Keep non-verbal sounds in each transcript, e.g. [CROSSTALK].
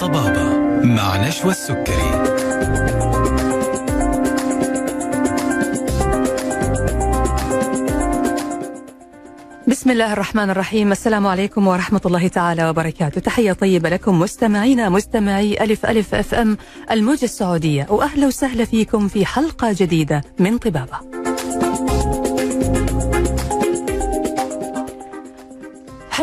طبابة مع نشوى السكري. بسم الله الرحمن الرحيم. السلام عليكم ورحمة الله تعالى وبركاته. تحية طيبة لكم مستمعينا مستمعي ألف ألف أف أم الموجة السعودية. وأهلا وسهلا فيكم في حلقة جديدة من طبابة.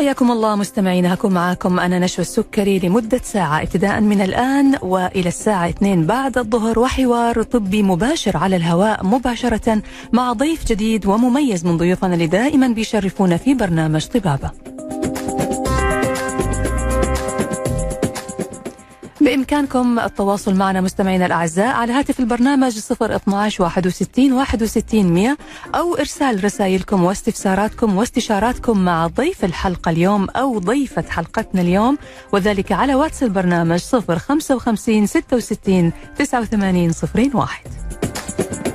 حياكم الله مستمعينا هكون معاكم أنا نشوى السكري لمدة ساعة. ابتداء من الآن وإلى الساعة 2 بعد الظهر وحوار طبي مباشر على الهواء مباشرة مع ضيف جديد ومميز من ضيوفنا اللي دائما بيشرفونا في برنامج طبابة. بإمكانكم التواصل معنا مستمعينا الأعزاء على هاتف البرنامج 012 61 61 100 أو إرسال رسائلكم واستفساراتكم واستشاراتكم مع ضيف الحلقة اليوم أو ضيفة حلقتنا اليوم وذلك على واتس البرنامج 055 66 89 01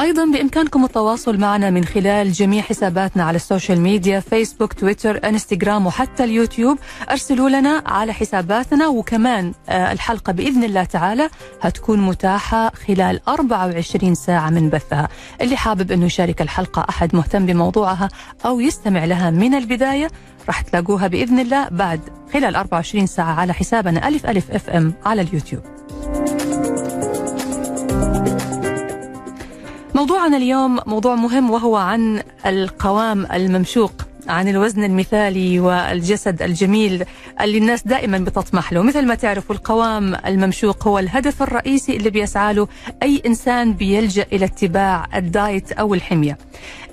أيضا بإمكانكم التواصل معنا من خلال جميع حساباتنا على ال social media فيسبوك تويتر إنستغرام وحتى اليوتيوب. أرسلوا لنا على حساباتنا وكمان آه، الحلقة بإذن الله تعالى هتكون متاحة خلال 24 ساعة من بثها. اللي حابب أنه يشارك الحلقة أحد مهتم بموضوعها أو يستمع لها من البداية راح تلاقوها بإذن الله بعد خلال 24 ساعة على حسابنا ألف ألف أف إم على اليوتيوب. موضوعنا اليوم موضوع مهم وهو عن القوام الممشوق. عن الوزن المثالي والجسد الجميل اللي الناس دائما بتطمح له. مثل ما تعرفوا القوام الممشوق هو الهدف الرئيسي اللي بيسعى له أي إنسان بيلجأ إلى اتباع الدايت أو الحمية.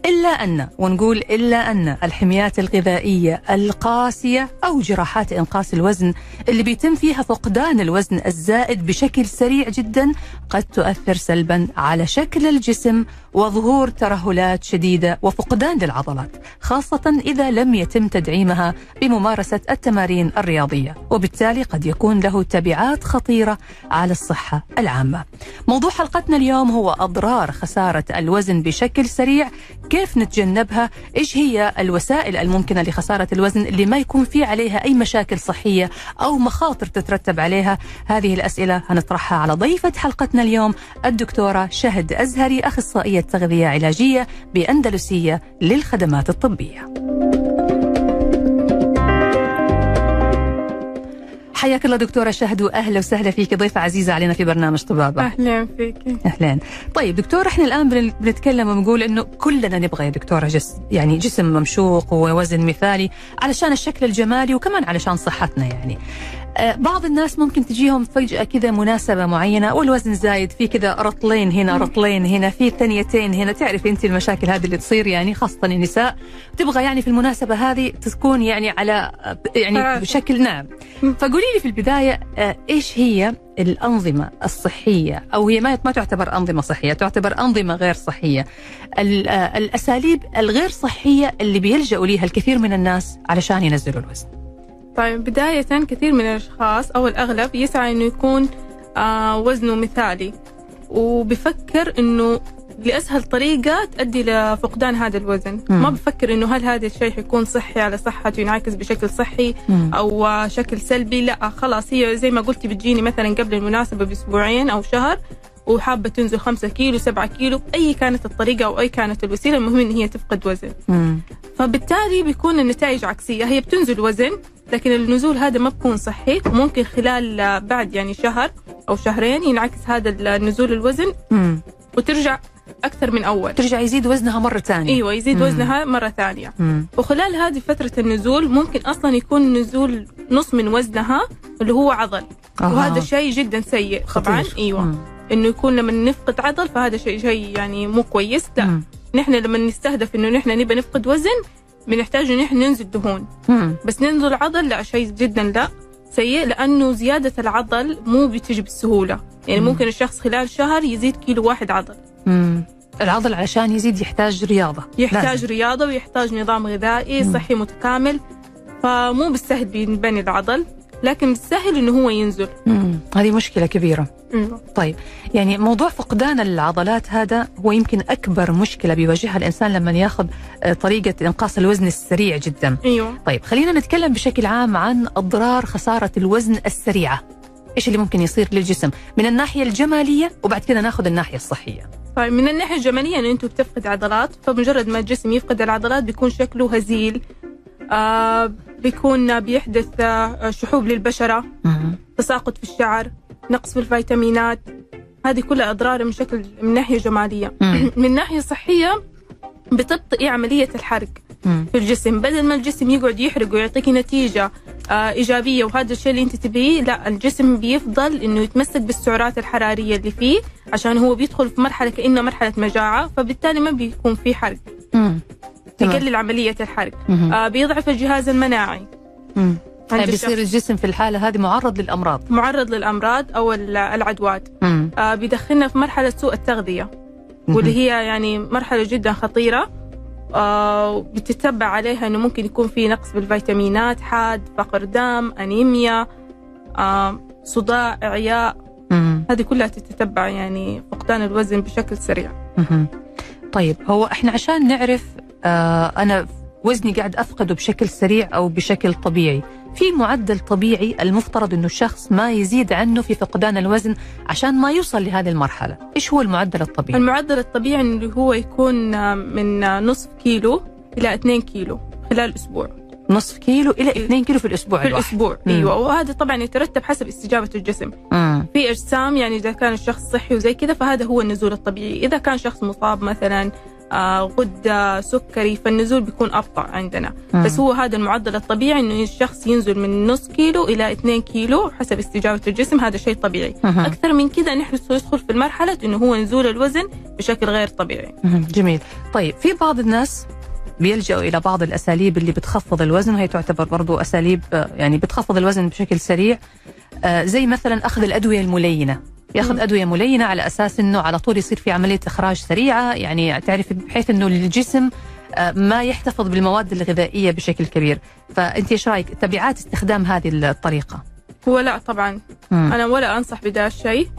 إلا أن ونقول إلا أن الحميات الغذائية القاسية أو جراحات إنقاص الوزن اللي بيتم فيها فقدان الوزن الزائد بشكل سريع جدا قد تؤثر سلبا على شكل الجسم وظهور ترهلات شديدة وفقدان للعضلات خاصة إذا لم يتم تدعيمها بممارسة التمارين الرياضية وبالتالي قد يكون له تبعات خطيرة على الصحة العامة. موضوع حلقتنا اليوم هو أضرار خسارة الوزن بشكل سريع. كيف نتجنبها؟ إيش هي الوسائل الممكنة لخسارة الوزن؟ اللي ما يكون في عليها أي مشاكل صحية أو مخاطر تترتب عليها؟ هذه الأسئلة هنطرحها على ضيفة حلقتنا اليوم الدكتورة شهد أزهري أخصائية تغذية علاجية بأندلسية للخدمات الطبية. حياك الله دكتورة شهد وأهلا وسهلا فيك. ضيفة عزيزة علينا في برنامج طبابة. أهلا فيك. أهلا. طيب دكتور إحنا الآن بن- بنتكلم ونقول إنه كلنا نبغى يا دكتورة جسم يعني جسم ممشوق ووزن مثالي علشان الشكل الجمالي وكمان علشان صحتنا يعني. بعض الناس ممكن تجيهم فجأة كذا مناسبة معينة والوزن زايد في كذا رطلين هنا رطلين هنا في ثنيتين هنا. تعرفي أنت المشاكل هذه اللي تصير يعني خاصة النساء. تبغى يعني في المناسبة هذه تكون يعني على يعني. بشكل نعم. فقولي لي في البداية آه، إيش هي الأنظمة الصحية؟ أو هي ما ما تعتبر أنظمة صحية تعتبر أنظمة غير صحية. آه، الأساليب الغير صحية اللي بيلجأوا ليها الكثير من الناس علشان ينزلوا الوزن. طيب بداية كثير من الأشخاص أو الأغلب يسعى إنه يكون آه وزنه مثالي وبفكر إنه لأسهل طريقة تؤدي لفقدان هذا الوزن مم. ما بفكر إنه هل هذا الشيء حيكون صحي على صحته ينعكس بشكل صحي مم. أو آه، شكل سلبي لا خلاص هي زي ما قلتي بتجيني مثلا قبل المناسبة بأسبوعين أو شهر وحابة تنزل خمسة كيلو سبعة كيلو أي كانت الطريقة أو أي كانت الوسيلة المهم إن هي تفقد وزن مم. فبالتالي بيكون النتائج عكسية هي بتنزل وزن لكن النزول هذا ما بكون صحي وممكن خلال آه، بعد يعني شهر أو شهرين ينعكس هذا النزول الوزن مم. وترجع أكثر من أول ترجع يزيد وزنها مرة ثانية أيوة يزيد مم. وزنها مرة ثانية مم. وخلال هذه فترة النزول ممكن أصلا يكون نزول نص من وزنها اللي هو عضل أها. وهذا شيء جدا سيء طبعا خطير. أيوة مم. إنه يكون لما نفقد عضل فهذا شيء شيء يعني مو كويس لا مم. نحن لما نستهدف إنه نحن نبى نفقد وزن بنحتاج إنه نحن ننزل دهون مم. بس ننزل عضل لا شيء جدا لا سيء لأنه زيادة العضل مو بتجي بالسهولة يعني مم. ممكن الشخص خلال شهر يزيد كيلو واحد عضل مم. العضل علشان يزيد يحتاج رياضة يحتاج لازم. رياضة ويحتاج نظام غذائي مم. صحي متكامل فمو بالسهل بينبني العضل لكن سهل إنه هو ينزل. مم. هذه مشكلة كبيرة. أيوه طيب يعني موضوع فقدان العضلات هذا هو يمكن أكبر مشكلة بيواجهها الإنسان لما ياخذ آه، طريقة إنقاص الوزن السريع جدا. أيوه. طيب خلينا نتكلم بشكل عام عن أضرار خسارة الوزن السريعة. إيش اللي ممكن يصير للجسم؟ من الناحية الجمالية وبعد كده ناخذ الناحية الصحية. طيب من الناحية الجمالية انه انت بتفقد عضلات فمجرد ما الجسم يفقد العضلات بيكون شكله هزيل. آه بيكون بيحدث آه شحوب للبشرة مم. تساقط في الشعر نقص في الفيتامينات هذه كلها إضرار من شكل من ناحية جمالية مم. [CLEARS THROAT] من ناحية صحية بتبطئ عملية الحرق مم. في الجسم بدل ما الجسم يقعد يحرق ويعطيكي نتيجة آه إيجابية وهذا الشيء اللي أنت تبيه لا الجسم بيفضل إنه يتمسك بالسعرات الحرارية اللي فيه عشان هو بيدخل في مرحلة كأنه مرحلة مجاعة فبالتالي ما بيكون في حرق. يقلل عملية الحرق مم. آه بيضعف الجهاز المناعي مم. يعني بيصير. الجسم في الحالة هذه معرض للأمراض معرض للأمراض أو ال- العدوات مم. آه بيدخلنا في مرحلة سوء التغذية واللي هي يعني مرحلة جدا خطيرة آه بتتبع عليها إنه ممكن يكون في نقص بالفيتامينات حاد فقر دم أنيميا آه صداع إعياء مم. هذه كلها تتتبع يعني فقدان الوزن بشكل سريع مهم. طيب هو إحنا عشان نعرف أنا وزني قاعد أفقده بشكل سريع أو بشكل طبيعي. في معدل طبيعي المفترض إنه الشخص ما يزيد عنه في فقدان الوزن عشان ما يوصل لهذه المرحلة. إيش هو المعدل الطبيعي؟ المعدل الطبيعي إنه هو يكون آه، من آه، نصف كيلو إلى 2 كيلو خلال أسبوع نصف كيلو إلى 2 كيلو في الأسبوع في الواحد. الأسبوع. مم. أيوه. وهذا طبعا يترتب حسب استجابة الجسم. مم. في أجسام يعني إذا كان الشخص صحي وزي كذا فهذا هو النزول الطبيعي. إذا كان شخص مصاب مثلا آه، غدة سكري فالنزول بيكون ابطا عندنا. مم. بس هو هذا المعدل الطبيعي إنه الشخص ينزل من نص كيلو إلى 2 كيلو حسب استجابة الجسم. هذا شيء طبيعي. مهم. أكثر من كذا نحن ندخل في المرحلة إنه هو نزول الوزن بشكل غير طبيعي. مهم. جميل. طيب في بعض الناس بيلجأوا إلى بعض الأساليب اللي بتخفض الوزن وهي تعتبر برضو أساليب آه، يعني بتخفض الوزن بشكل سريع. آه، زي مثلا أخذ الأدوية الملينة. ياخذ مم. أدوية ملينة على أساس أنه على طول يصير في عملية إخراج سريعة. يعني تعرف بحيث أنه الجسم آه، ما يحتفظ بالمواد الغذائية بشكل كبير. فأنت إيش رأيك؟ تبعات استخدام هذه الطريقة؟ هو لا طبعا. مم. أنا ولا أنصح بدا الشيء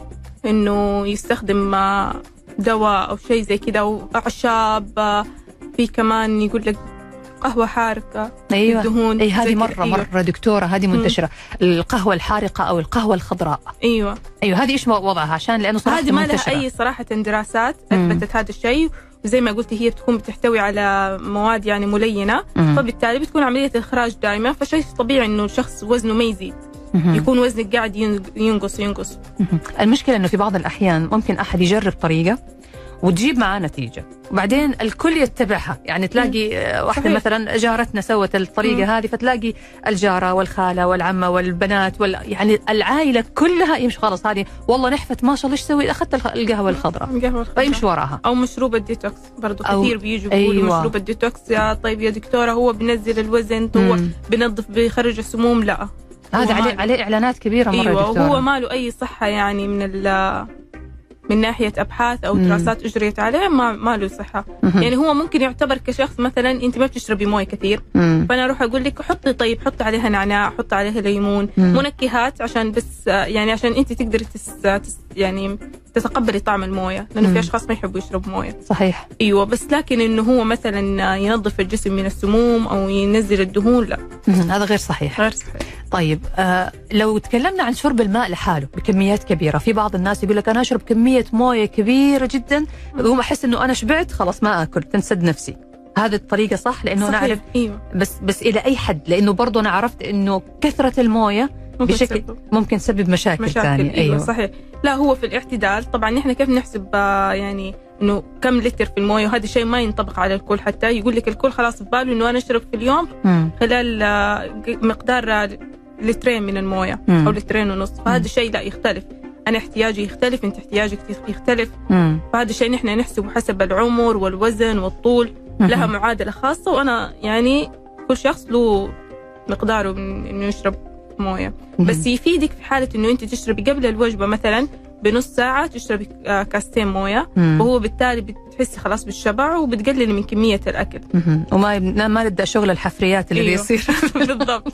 إنه يستخدم آه، دواء أو شيء زي كذا أو اعشاب آه، في كمان يقول لك قهوة حارقة أيوة الدهون أي هذه زي مرة كذا. أيوة. مرة دكتورة هذه منتشرة القهوة الحارقة أو القهوة الخضراء أيوه أيوة هذه إيش وضعها عشان لأنه صراحة هذه ما لها أي صراحة دراسات مم. أثبتت هذا الشيء وزي ما قلتي هي بتكون بتحتوي على مواد يعني ملينة مم. فبالتالي بتكون عملية إخراج دائمة فشيء طبيعي إنه الشخص وزنه ما يزيد. يكون وزنك قاعد ين- ينقص ينقص مهم. المشكلة إنه في بعض الأحيان ممكن أحد يجرب طريقة وتجيب معاه نتيجة وبعدين الكل يتبعها يعني تلاقي آه، واحدة صحيح. مثلا جارتنا سوت الطريقة مم. هذه فتلاقي الجارة والخالة والعمة والبنات وال... يعني العائلة كلها يمشي خلاص هذه والله نحفت ما شاء الله إيش سوي أخذت القهوة الخضراء القهوة الخضراء. فيمشي وراها أو مشروب الديتوكس برضو أو- كثير بيجوا بيقولوا أيوة. مشروب الديتوكس يا طيب يا دكتورة هو بينزل الوزن هو مم. بينظف بيخرج السموم لا هذا عليه عليه إعلانات كبيرة مرة أيوه دكتورة. وهو ما له أي صحة يعني من ال من ناحية أبحاث أو. دراسات أجريت عليه ما ما له صحة. يعني هو ممكن يعتبر كشخص مثلا أنت ما بتشربي موية كثير مم. فأنا أروح أقول لك حطي طيب حطي عليها نعناع حطي عليها ليمون مم. منكهات عشان بس يعني عشان أنت تقدري تس تس يعني تتقبلي طعم الموية لأنه. في أشخاص ما يحبوا يشربوا موية. صحيح. أيوه بس لكن إنه هو مثلا ينظف الجسم من السموم أو ينزل الدهون لا. هذا غير صحيح. غير صحيح. طيب آه لو تكلمنا عن شرب الماء لحاله بكميات كبيرة في بعض الناس يقول لك أنا أشرب كمية موية كبيرة جدا وهم أحس إنه أنا شبعت خلاص ما آكل تنسد نفسي. هذه الطريقة صح؟ لأنه صحيح. نعرف أيوه. بس بس إلى أي حد؟ لأنه برضه أنا عرفت إنه كثرة الموية ممكن بشكل تسبب. ممكن تسبب مشاكل, مشاكل ثانية. أيوه صحيح. لا هو في الاعتدال طبعا نحن كيف نحسب آه، يعني إنه كم لتر في الموية؟ وهذا الشيء ما ينطبق على الكل حتى. يقول لك الكل خلاص في باله إنه أنا أشرب في اليوم. خلال آه، مقدار آه، لترين من الموية. أو لترين ونص. فهذا الشيء لا يختلف. أنا احتياجي يختلف أنت احتياجك يختلف. فهذا الشيء نحن نحسبه حسب العمر والوزن والطول. لها معادلة خاصة وأنا يعني كل شخص له مقداره إنه يشرب مويه. بس يفيدك في حالة إنه أنت تشربي قبل الوجبة مثلا بنص ساعة تشربي آه، كاستين مويه. وهو بالتالي بتحسي خلاص بالشبع وبتقللي من كمية الأكل. وما ما نبدأ شغل الحفريات اللي أيوه. بيصير. [LAUGHS] [LAUGHS] بالضبط.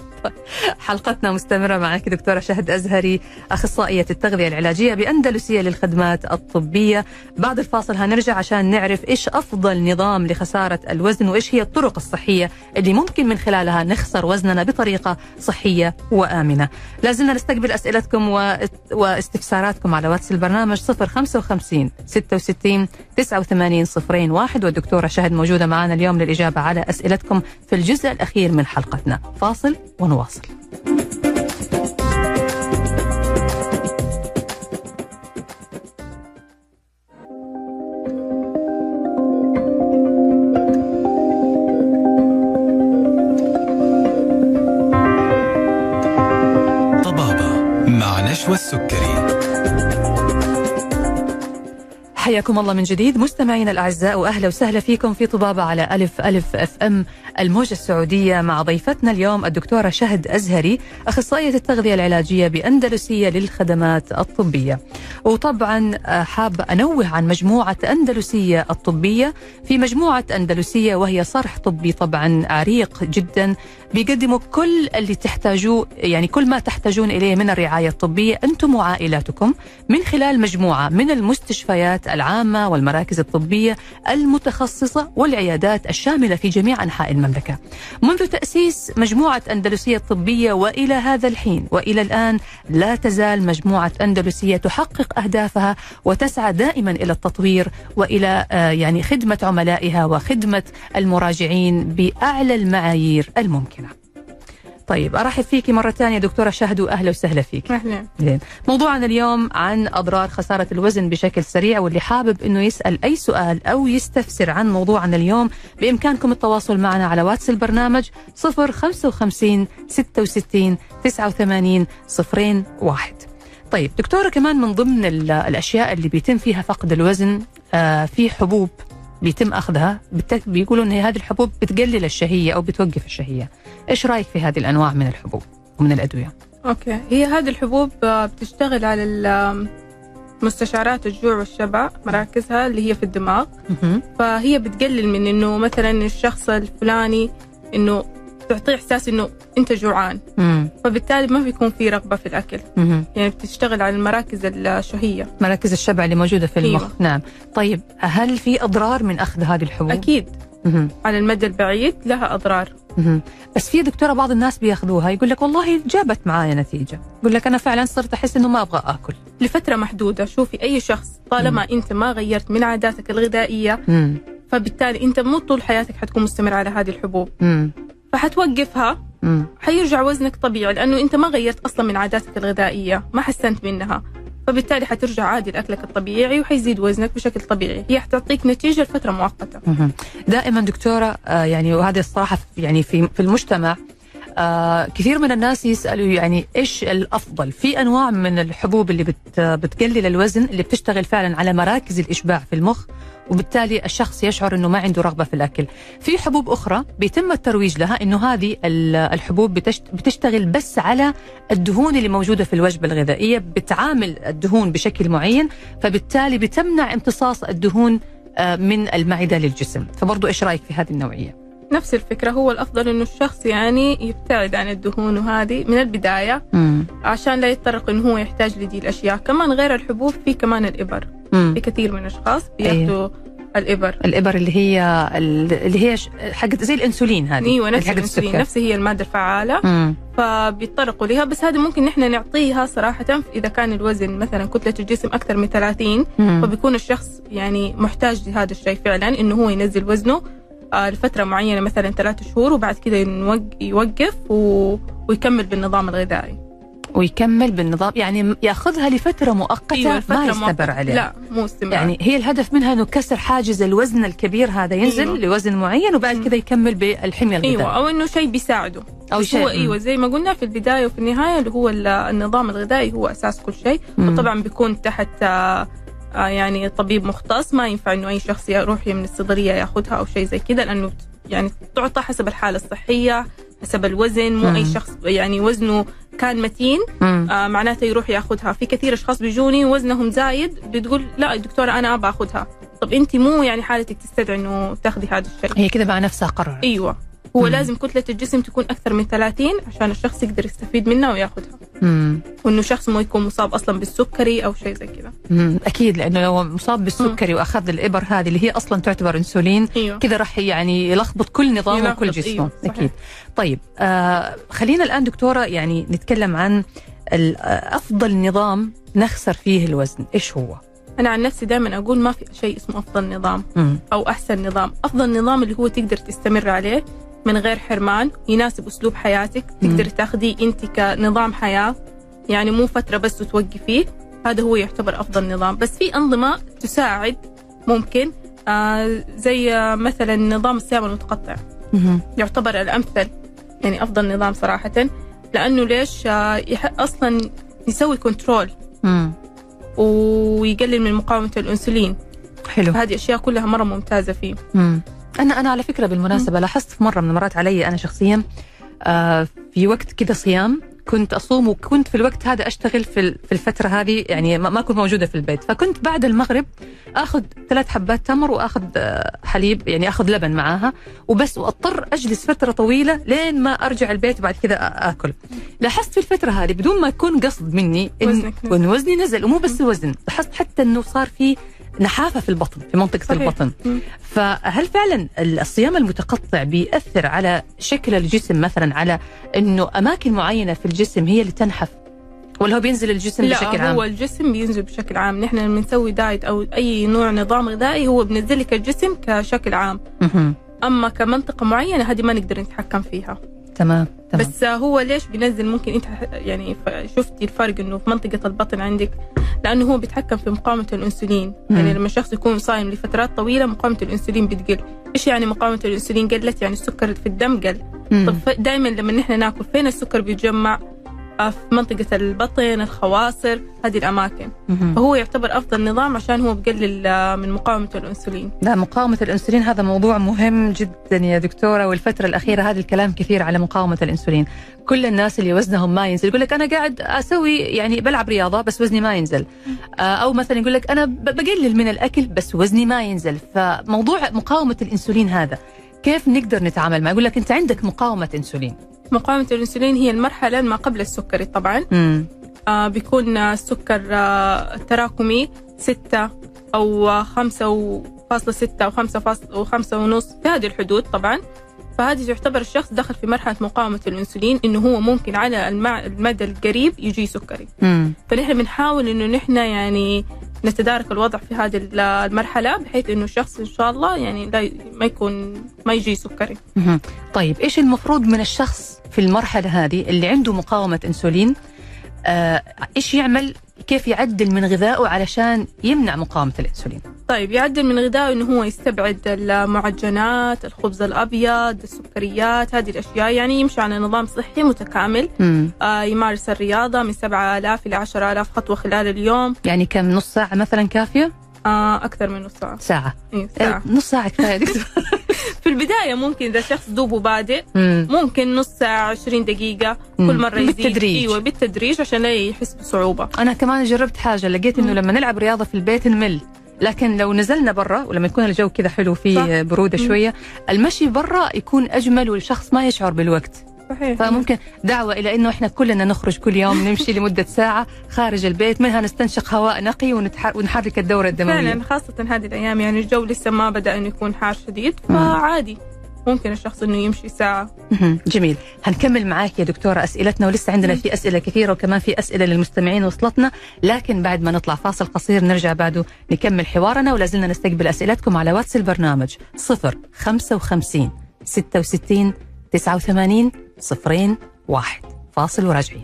حلقتنا مستمرة معك دكتورة شهد أزهري أخصائية التغذية العلاجية بأندلسية للخدمات الطبية. بعد الفاصل هنرجع عشان نعرف إيش أفضل نظام لخسارة الوزن وإيش هي الطرق الصحية اللي ممكن من خلالها نخسر وزننا بطريقة صحية وآمنة. لازلنا نستقبل أسئلتكم و- واستفساراتكم على واتس البرنامج 055 66 89 صفرين واحد والدكتورة شهد موجودة معنا اليوم للإجابة على أسئلتكم في الجزء الأخير من حلقتنا. فاصل ونواصل. حياكم الله من جديد مستمعينا الأعزاء وأهلا وسهلا فيكم في طبابة على ألف ألف أف أم الموجة السعودية مع ضيفتنا اليوم الدكتورة شهد أزهري أخصائية التغذية العلاجية بأندلسية للخدمات الطبية. وطبعا آه، حابه أنوه عن مجموعة أندلسية الطبية في مجموعة أندلسية وهي صرح طبي طبعا عريق جدا بيقدموا كل اللي تحتاجوه يعني كل ما تحتاجون إليه من الرعاية الطبية أنتم وعائلاتكم من خلال مجموعة من المستشفيات العامة والمراكز الطبية المتخصصة والعيادات الشاملة في جميع أنحاء المملكة. منذ تأسيس مجموعة أندلسية الطبية وإلى هذا الحين وإلى الآن لا تزال مجموعة أندلسية تحقق أهدافها وتسعى دائما إلى التطوير وإلى آه، يعني خدمة عملائها وخدمة المراجعين بأعلى المعايير الممكنة. طيب أرحب فيكي مرة ثانية دكتورة شهد واهلا وسهلا فيك. أهلا زين موضوعنا اليوم عن أضرار خسارة الوزن بشكل سريع واللي حابب إنه يسأل أي سؤال أو يستفسر عن موضوعنا اليوم بإمكانكم التواصل معنا على واتس البرنامج 055 66 89 صفرين واحد طيب دكتورة كمان من ضمن ال- الأشياء اللي بيتم فيها فقد الوزن آه في حبوب بيتم أخذها. بالت- بيقولوا إن هذه الحبوب بتقلل الشهية أو بتوقف الشهية. إيش رأيك في هذه الأنواع من الحبوب ومن الأدوية؟ أوكي. هي هذه الحبوب آه، بتشتغل على مستشعرات الجوع والشبع مراكزها اللي هي في الدماغ. فهي بتقلل من إنه مثلا الشخص الفلاني إنه تعطيه إحساس إنه أنت جوعان مم. فبالتالي ما بيكون في رغبة في الأكل مهم. يعني بتشتغل على المراكز الشهية مراكز الشبع اللي موجودة في المخ أيوة. نعم طيب هل في أضرار من أخذ هذه الحبوب أكيد مهم. على المدى البعيد لها أضرار مهم. بس في دكتورة بعض الناس بيأخذوها يقول لك والله جابت معايا نتيجة يقول لك أنا فعلا صرت أحس إنه ما أبغى آكل لفترة محدودة شوفي أي شخص طالما أنت ما غيرت من عاداتك الغذائية مم. فبالتالي أنت مو طول حياتك حتكون مستمر على هذه الحبوب مم. فحتوقفها مم. حيرجع وزنك طبيعي لأنه أنت ما غيرت أصلا من عاداتك الغذائية ما حسنت منها فبالتالي حترجع عادي لأكلك الطبيعي وحيزيد وزنك بشكل طبيعي هي حتعطيك نتيجة لفترة مؤقتة. دائما دكتورة آه يعني وهذه الصراحة يعني في في المجتمع آه كثير من الناس يسألوا يعني إيش الأفضل؟ في أنواع من الحبوب اللي بت بتقلل الوزن اللي بتشتغل فعلا على مراكز الإشباع في المخ وبالتالي الشخص يشعر إنه ما عنده رغبة في الأكل. في حبوب أخرى بيتم الترويج لها إنه هذه ال- الحبوب بتشت- بتشتغل بس على الدهون اللي موجودة في الوجبة الغذائية بتعامل الدهون بشكل معين فبالتالي بتمنع امتصاص الدهون آه، من المعدة للجسم. فبرضو إيش رأيك في هذه النوعية؟ نفس الفكرة هو الأفضل إنه الشخص يعني يبتعد عن الدهون وهذه من البداية مم. عشان لا يتطرق إنه هو يحتاج لدي الأشياء كمان غير الحبوب في كمان الإبر مم. في كثير من الأشخاص بيأخذوا الإبر الإبر اللي هي اللي هي حقت زي الإنسولين هذه أيوه نفس الإنسولين. نفس هي المادة الفعالة مم. فبيتطرقوا لها بس هذه ممكن نحن نعطيها صراحة إذا كان الوزن مثلا كتلة الجسم أكثر من 30 مم. فبيكون الشخص يعني محتاج لهذا الشيء فعلا إنه هو ينزل وزنه لفترة معينة مثلا ثلاثة شهور وبعد كده ينوق- يوقف و... ويكمل بالنظام الغذائي ويكمل بالنظام يعني يأخذها لفترة مؤقتة أيوة، ما يستمر. عليها لا مو استمرار يعني هي الهدف منها إنه كسر حاجز الوزن الكبير هذا ينزل أيوة. لوزن معين وبعد. كذا يكمل بالحمية الغذائية أيوه أو إنه شيء بيساعده أو شيء هو. أيوه زي ما قلنا في البداية وفي النهاية اللي هو ال- النظام الغذائي هو أساس كل شيء. وطبعا بيكون تحت آه، آه، يعني طبيب مختص ما ينفع إنه أي شخص يروح من الصيدلية ياخذها أو شيء زي كذا لأنه يعني تعطى حسب الحالة الصحية حسب الوزن مو مم. اي شخص يعني وزنه كان متين مم. آه معناته يروح ياخذها في كثير أشخاص بيجوني وزنهم زايد بتقول لا دكتورة أنا أبغى اخذها طب أنت مو يعني حالتك تستدعي إنه تاخذي هذا الشيء. هي كده مع نفسها قررت. أيوه. هو مم. لازم كتلة الجسم تكون أكثر من 30 عشان الشخص يقدر يستفيد منها وياخذها مم. وإنه شخص ما يكون مصاب أصلا بالسكري أو شيء زي كذا مم. أكيد لأنه لو مصاب بالسكري وأخذ الإبر هذه اللي هي أصلا تعتبر إنسولين أيوه كذا راح يعني يلخبط كل نظامه وكل جسمه أيوة، صحيح. أكيد طيب آه خلينا الآن دكتورة يعني نتكلم عن آه، أفضل نظام نخسر فيه الوزن إيش هو أنا عن نفسي دائما أقول ما في شيء اسمه أفضل نظام مم. أو أحسن نظام أفضل نظام اللي هو تقدر تستمر عليه من غير حرمان يناسب أسلوب حياتك. تقدر تاخذيه أنت كنظام حياة يعني مو فترة بس وتوقفيه هذا هو يعتبر أفضل نظام. بس في أنظمة تساعد ممكن آه زي آه مثلا نظام الصيام المتقطع. يعتبر الأمثل يعني أفضل نظام صراحة. لأنه ليش؟ آه أصلا يسوي كنترول. ويقلل من مقاومة الأنسولين. حلو. هذه أشياء كلها مرة ممتازة فيه. مم. أنا أنا على فكرة بالمناسبة لاحظت في مرة من المرات علي أنا شخصيا آه في وقت كده صيام كنت أصوم وكنت في الوقت هذا أشتغل في في الفترة هذه يعني ما كنت موجودة في البيت. فكنت بعد المغرب آخذ ثلاث حبات تمر وآخذ آه، حليب يعني آخذ لبن معاها وبس وأضطر أجلس فترة طويلة لين ما أرجع البيت وبعد كذا آكل. لاحظت في الفترة هذه بدون ما يكون قصد مني إن وزنك نزل. وإن وزني نزل ومو بس الوزن لاحظت حتى إنه صار في نحافة في البطن في منطقة صحيح. البطن. فهل فعلا الصيام المتقطع بيأثر على شكل الجسم مثلا على إنه أماكن معينة في الجسم هي اللي تنحف ولا هو بينزل الجسم بشكل لا عام؟ هو الجسم بينزل بشكل عام نحن لما نسوي دايت أو أي نوع نظام غذائي هو بنزل لك الجسم كشكل عام. أما كمنطقة معينة هذه ما نقدر نتحكم فيها تمام تمام. بس هو ليش بينزل ممكن انت يعني شفتي الفرق انه في منطقة البطن عندك؟ لأنه هو بيتحكم في مقاومة الأنسولين. مم. يعني لما الشخص يكون صايم لفترات طويلة مقاومة الأنسولين بتقل. إيش يعني مقاومة الأنسولين قلت؟ يعني السكر في الدم قل. مم. طب دائما لما نحن ناكل فين السكر بيتجمع؟ في منطقة البطن الخواصر هذه الأماكن. مهم. فهو يعتبر أفضل نظام عشان هو بقلل آه، من مقاومة الأنسولين. لا مقاومة الأنسولين هذا موضوع مهم جدا يا دكتورة. والفترة الأخيرة هذا الكلام كثير على مقاومة الأنسولين. كل الناس اللي وزنهم ما ينزل يقول لك أنا قاعد أسوي يعني بلعب رياضة بس وزني ما ينزل. آه، أو مثلا يقول لك أنا بقلل من الأكل بس وزني ما ينزل. فموضوع مقاومة الأنسولين هذا كيف نقدر نتعامل معه؟ يقول لك أنت عندك مقاومة أنسولين. مقاومة الأنسولين هي المرحلة ما قبل السكري طبعا مم. آه بيكون السكر آه التراكمي ستة أو خمسة فاصلة ستة أو خمسة فاصلة وخمسة ونص في هذه الحدود طبعا فهذه تعتبر الشخص دخل في مرحلة مقاومة الأنسولين إنه هو ممكن على المدى القريب يجي سكري مم. فنحن بنحاول إنه نحن يعني نتدارك الوضع في هذه ال- المرحلة بحيث إنه الشخص إن شاء الله يعني لا ما يكون ما يجي سكري. طيب إيش المفروض من الشخص في المرحلة هذه اللي عنده مقاومة إنسولين آه، إيش يعمل كيف يعدل من غذائه علشان يمنع مقاومة الإنسولين؟ طيب يعدل من غذائه إنه هو يستبعد المعجنات، الخبز الأبيض، السكريات، هذه الأشياء. يعني يمشي على نظام صحي متكامل، مم. آه يمارس الرياضة من 7000 إلى 10000 خطوة خلال اليوم، يعني كم؟ نص ساعة مثلا كافية؟ آه أكثر من نص ساعة، ساعة إيه ساعة. نص ساعة كفاية دكتور [LAUGHS] في البداية ممكن إذا شخص دوبه بادئ مم. ممكن نص ساعة 20 دقيقة مم. كل مرة يزيد بالتدريج. إيوه بالتدريج عشان لا يحس بصعوبة. أنا كمان جربت حاجة لقيت إنه مم. لما نلعب رياضة في البيت نمل لكن لو نزلنا برا ولما يكون الجو كذا حلو صح. فيه بروده. شوية المشي برا يكون أجمل والشخص ما يشعر بالوقت صحيح. فممكن دعوة إلى أنه إحنا كلنا نخرج كل يوم نمشي لمدة ساعة خارج البيت منها نستنشق هواء نقي. ونحرك الدورة الدموية. فعلا خاصة هذه الأيام يعني الجو لسه ما بدأ إنه يكون حار شديد فعادي ممكن الشخص إنه يمشي ساعة. مهم. جميل. هنكمل معاك يا دكتورة أسئلتنا ولسه عندنا في أسئلة كثيرة وكمان في أسئلة للمستمعين وصلتنا لكن بعد ما نطلع فاصل قصير نرجع بعده نكمل حوارنا ولازلنا نستقبل أسئلتكم على واتس البرنامج 0 55 66 89 صفرين واحد. فاصل وراجعين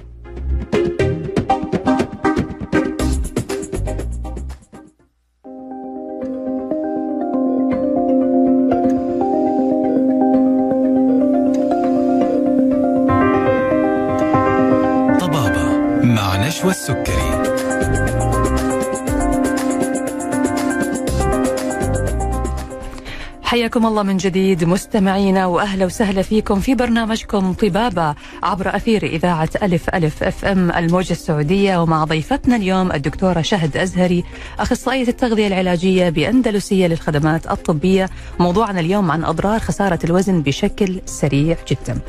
طبابة مع نشوى السكري. حياكم الله من جديد مستمعينا وأهلا وسهلا فيكم في برنامجكم طبابة عبر أثير إذاعة ألف ألف أف أم الموجة السعودية ومع ضيفتنا اليوم الدكتورة شهد أزهري أخصائية التغذية العلاجية بأندلسية للخدمات الطبية موضوعنا اليوم عن أضرار خسارة الوزن بشكل سريع جدا.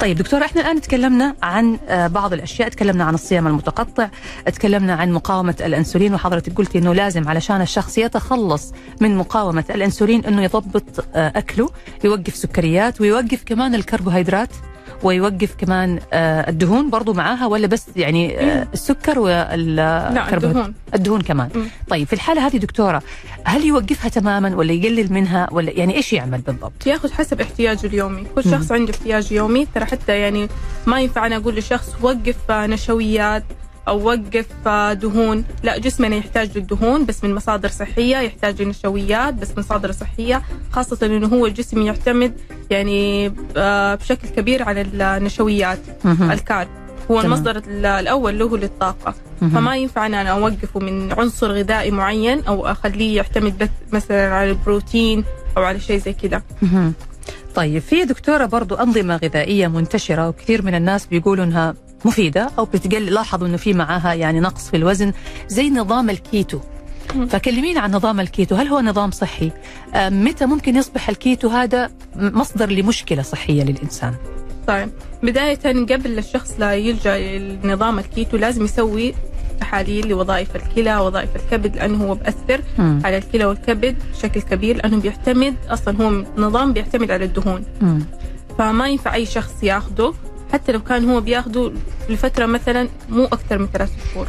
طيب دكتورة إحنا الآن تكلمنا عن آه، بعض الأشياء تكلمنا عن الصيام المتقطع تكلمنا عن مقاومة الأنسولين وحضرتك قلتي إنه لازم علشان الشخص يتخلص من مقاومة الأنسولين إنه يضبط آه، أكله يوقف سكريات ويوقف كمان الكربوهيدرات ويوقف كمان آه، الدهون برضو معاها ولا بس يعني آه، السكر وال لا الدهون. الدهون كمان. مم. طيب في الحالة هذه دكتورة هل يوقفها تماما ولا يقلل منها ولا يعني إيش يعمل بالضبط؟ ياخذ حسب احتياجه اليومي. كل شخص عنده احتياج يومي ترى حتى يعني ما ينفع أنا أقول لشخص وقف نشويات أو وقف آه، دهون لا جسمنا يحتاج للدهون بس من مصادر صحية يحتاج للنشويات بس من مصادر صحية خاصة إنه هو الجسم يعتمد يعني آه، بشكل كبير على النشويات. الكارب هو تمام. المصدر ال- الأول له للطاقة مهم. فما ينفع ان أنا أوقفه من عنصر غذائي معين أو أخليه يعتمد بس مثلا على البروتين أو على شيء زي كذا. طيب في دكتورة برضو أنظمة غذائية منتشرة وكثير من الناس بيقولوا إنها مفيدة أو بتقل لاحظوا إنه في معاها يعني نقص في الوزن زي نظام الكيتو. فكلمينا عن نظام الكيتو هل هو نظام صحي آه، متى ممكن يصبح الكيتو هذا م- مصدر لمشكلة صحية للإنسان طيب بداية قبل الشخص لا يلجأ لنظام الكيتو لازم يسوي تحاليل لوظائف الكلى وظائف الكبد لأنه هو بأثر مم. على الكلى والكبد بشكل كبير لأنه بيعتمد أصلا هو نظام بيعتمد على الدهون مم. فما ينفع أي شخص ياخده حتى لو كان هو بياخده لفترة مثلا مو أكثر من ثلاث شهور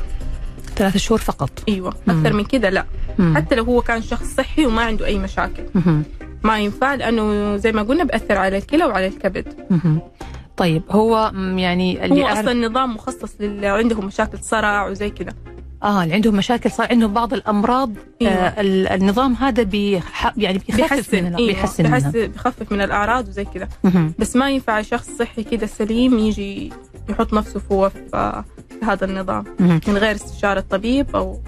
ثلاثة شهور فقط أيوة مم. أكثر من كذا لا مم. حتى لو هو كان شخص صحي وما عنده أي مشاكل مهم. ما ينفع لأنه زي ما قلنا بأثر على الكلى وعلى الكبد مهم. طيب هو يعني اللي هو أصلا نظام مخصص للي عندهم مشاكل صرع وزي كذا آه اللي عندهم مشاكل صار عندهم بعض الأمراض أيوة. آه ال- النظام هذا بيح يعني بيخفف منها أيوة. بيحسن بيحس منها بيخفف من الأعراض وزي كذا. بس ما ينفع شخص صحي كذا سليم يجي يحط نفسه هو في في هذا النظام مهم. من غير استشارة طبيب أو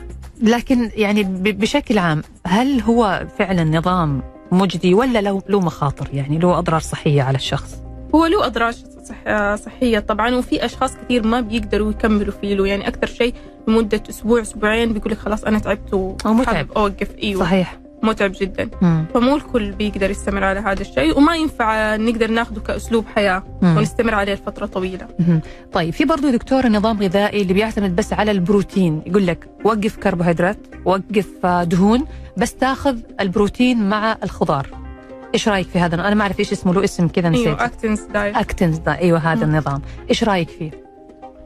لكن يعني ب- بشكل عام هل هو فعلا نظام مجدي ولا له له مخاطر يعني له أضرار صحية على الشخص؟ هو له أضرار صح صحية طبعا وفي أشخاص كثير ما بيقدروا يكملوا فيه له يعني أكثر شيء لمدة أسبوع أسبوعين بيقول لك خلاص أنا تعبت أو متعب. وحابب أوقف. أيوه. صحيح. متعب جدا. مم. فمو الكل بيقدر يستمر على هذا الشيء وما ينفع نقدر ناخذه كأسلوب حياة مم. ونستمر عليه لفترة طويلة. مهم. طيب في برضه دكتور نظام غذائي اللي بيعتمد بس على البروتين يقول لك وقف كربوهيدرات وقف آه، دهون بس تاخذ البروتين مع الخضار. إيش رأيك في هذا؟ أنا ما أعرف إيش اسمه له اسم كذا نسيت أيوه أكتنز دايت اكتنز ده إيوه هذا مم. النظام. إيش رأيك فيه؟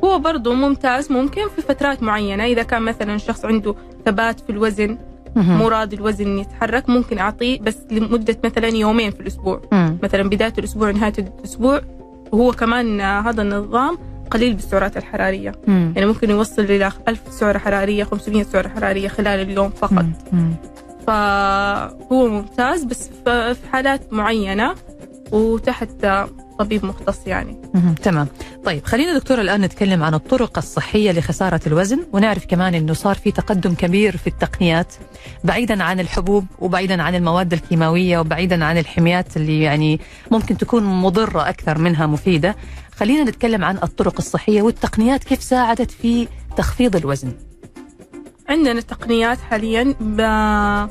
هو برضه ممتاز ممكن في فترات معينة إذا كان مثلا شخص عنده ثبات في الوزن. مو راضي الوزن يتحرك ممكن أعطيه بس لمدة مثلا يومين في الأسبوع. مثلا بداية الأسبوع ونهاية الأسبوع وهو كمان هذا النظام قليل بالسعرات الحرارية مم. يعني ممكن يوصل إلى 1000 سعرة حرارية 500 سعرة حرارية خلال اليوم فقط مم. مم. فهو ممتاز بس في حالات معينة وتحت طبيب مختص يعني. تمام. طيب خلينا دكتور الآن نتكلم عن الطرق الصحية لخسارة الوزن ونعرف كمان أنه صار في تقدم كبير في التقنيات بعيدا عن الحبوب وبعيدا عن المواد الكيماوية وبعيدا عن الحميات اللي يعني ممكن تكون مضرة أكثر منها مفيدة. خلينا نتكلم عن الطرق الصحية والتقنيات كيف ساعدت في تخفيض الوزن. عندنا تقنيات حاليا ب-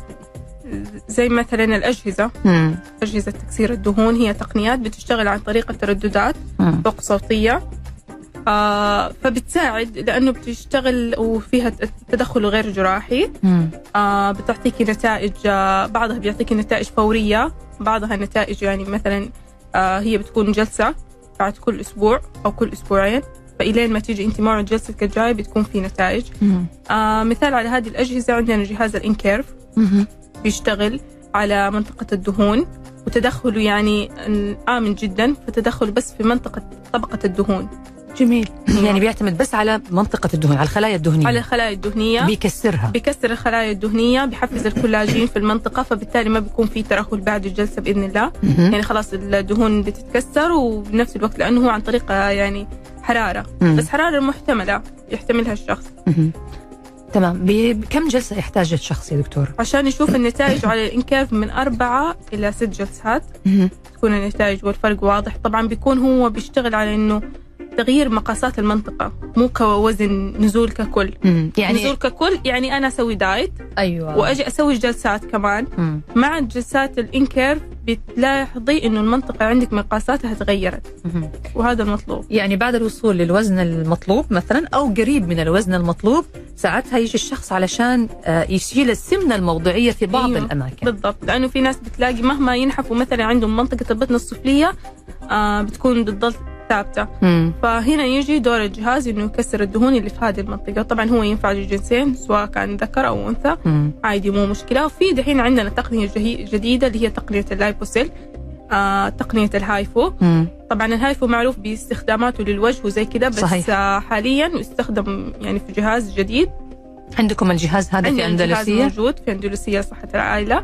زي مثلا الأجهزة مم. أجهزة تكسير الدهون هي تقنيات بتشتغل عن طريق الترددات. فوق صوتية آه فبتساعد لأنه بتشتغل وفيها تدخل غير جراحي مم. آه بتعطيكي نتائج آه بعضها بيعطيكي نتائج فورية بعضها نتائج يعني مثلا آه هي بتكون جلسة بعد كل أسبوع أو كل أسبوعين فإلين ما تيجي أنت موعد جلستك الجاية بتكون في نتائج مم. آه مثال على هذه الأجهزة عندنا جهاز الإنكيرف. بيشتغل على منطقة الدهون وتدخله يعني آمن جدا فتدخل بس في منطقة طبقة الدهون. جميل. يعني بيعتمد بس على منطقة الدهون على الخلايا الدهنية. على الخلايا الدهنية. بيكسرها. بيكسر الخلايا الدهنية بيحفز الكولاجين في المنطقة فبالتالي ما بيكون في ترهل بعد الجلسة بإذن الله. يعني خلاص الدهون بتتكسر وبنفس الوقت لأنه هو عن طريق يعني حرارة. بس حرارة محتملة يحتملها الشخص. تمام. بكم جلسة يحتاج الشخص يا دكتور؟ عشان يشوف النتائج على الانكيرف من أربعة إلى ست جلسات. تكون النتائج والفرق واضح. طبعا بيكون هو بيشتغل على إنه تغيير مقاسات المنطقة مو كوزن نزول ككل. مم. يعني نزول ككل يعني أنا أسوي diet أيوه. وأجي أسوي جلسات كمان. مم. مع جلسات الانكيرف بتلاحظي إنه المنطقة عندك مقاساتها تغيرت. وهذا المطلوب يعني بعد الوصول للوزن المطلوب مثلا أو قريب من الوزن المطلوب ساعتها يجي الشخص علشان آه، يشيل السمنة الموضعيه في بعض أيوة. الأماكن بالضبط لأنه في ناس بتلاقي مهما ينحفوا مثلا عندهم منطقة البطن السفلية آه بتكون بتضل ثابتة مم. فهنا يجي دور الجهاز إنه يكسر الدهون اللي في هذه المنطقة طبعا هو ينفع للجنسين سواء كان ذكر أو أنثى مم. عادي مو مشكلة وفي دحين عندنا تقنية جديدة اللي هي تقنية اللايبوسيل آه تقنية ال HIFU مم. طبعا ال HIFU معروف باستخداماته للوجه وزي كذا بس صحيح. آه حاليا يستخدم يعني في جهاز جديد عندكم الجهاز هذا في أندلسية موجود في أندلسية صحة العائلة.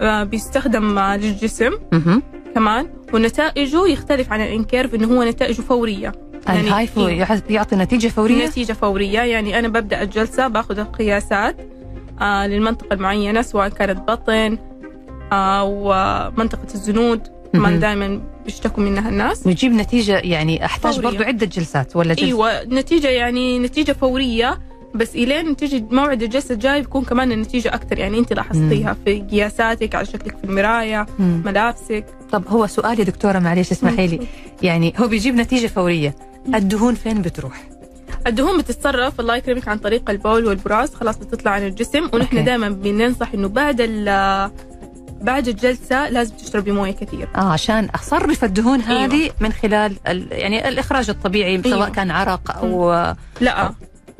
آه بيستخدم للجسم مهم. كمان ونتائجه يختلف عن الانكيرف إنه هو نتائجه فورية يعني. يح- يعطي نتيجة فورية نتيجة فورية يعني أنا ببدأ الجلسة باخذ القياسات آه للمنطقة المعينة سواء كانت بطن آه ومنطقة الزنود. كمان دائما بيشتكوا منها الناس ويجيب نتيجة يعني أحتاج فورية. برضو عدة جلسات ولا جلسة إيوه نتيجة يعني نتيجة فورية بس إلين تيجي موعد الجلسة الجاي بيكون كمان النتيجة أكثر يعني أنت لاحظتيها في قياساتك على شكلك في المراية مم. ملابسك طب هو سؤال يا دكتورة معليش اسمحي لي. يعني هو بيجيب نتيجة فورية. الدهون فين بتروح؟ الدهون بتتصرف الله يكرمك عن طريق البول والبراز. خلاص بتطلع عن الجسم. ونحن دائما بننصح إنه بعد ال- بعد الجلسة لازم تشربي مويه كثير. آه عشان أصرف الدهون أيوة. هذه من خلال ال يعني الإخراج الطبيعي سواء أيوة. كان عرق أو لا.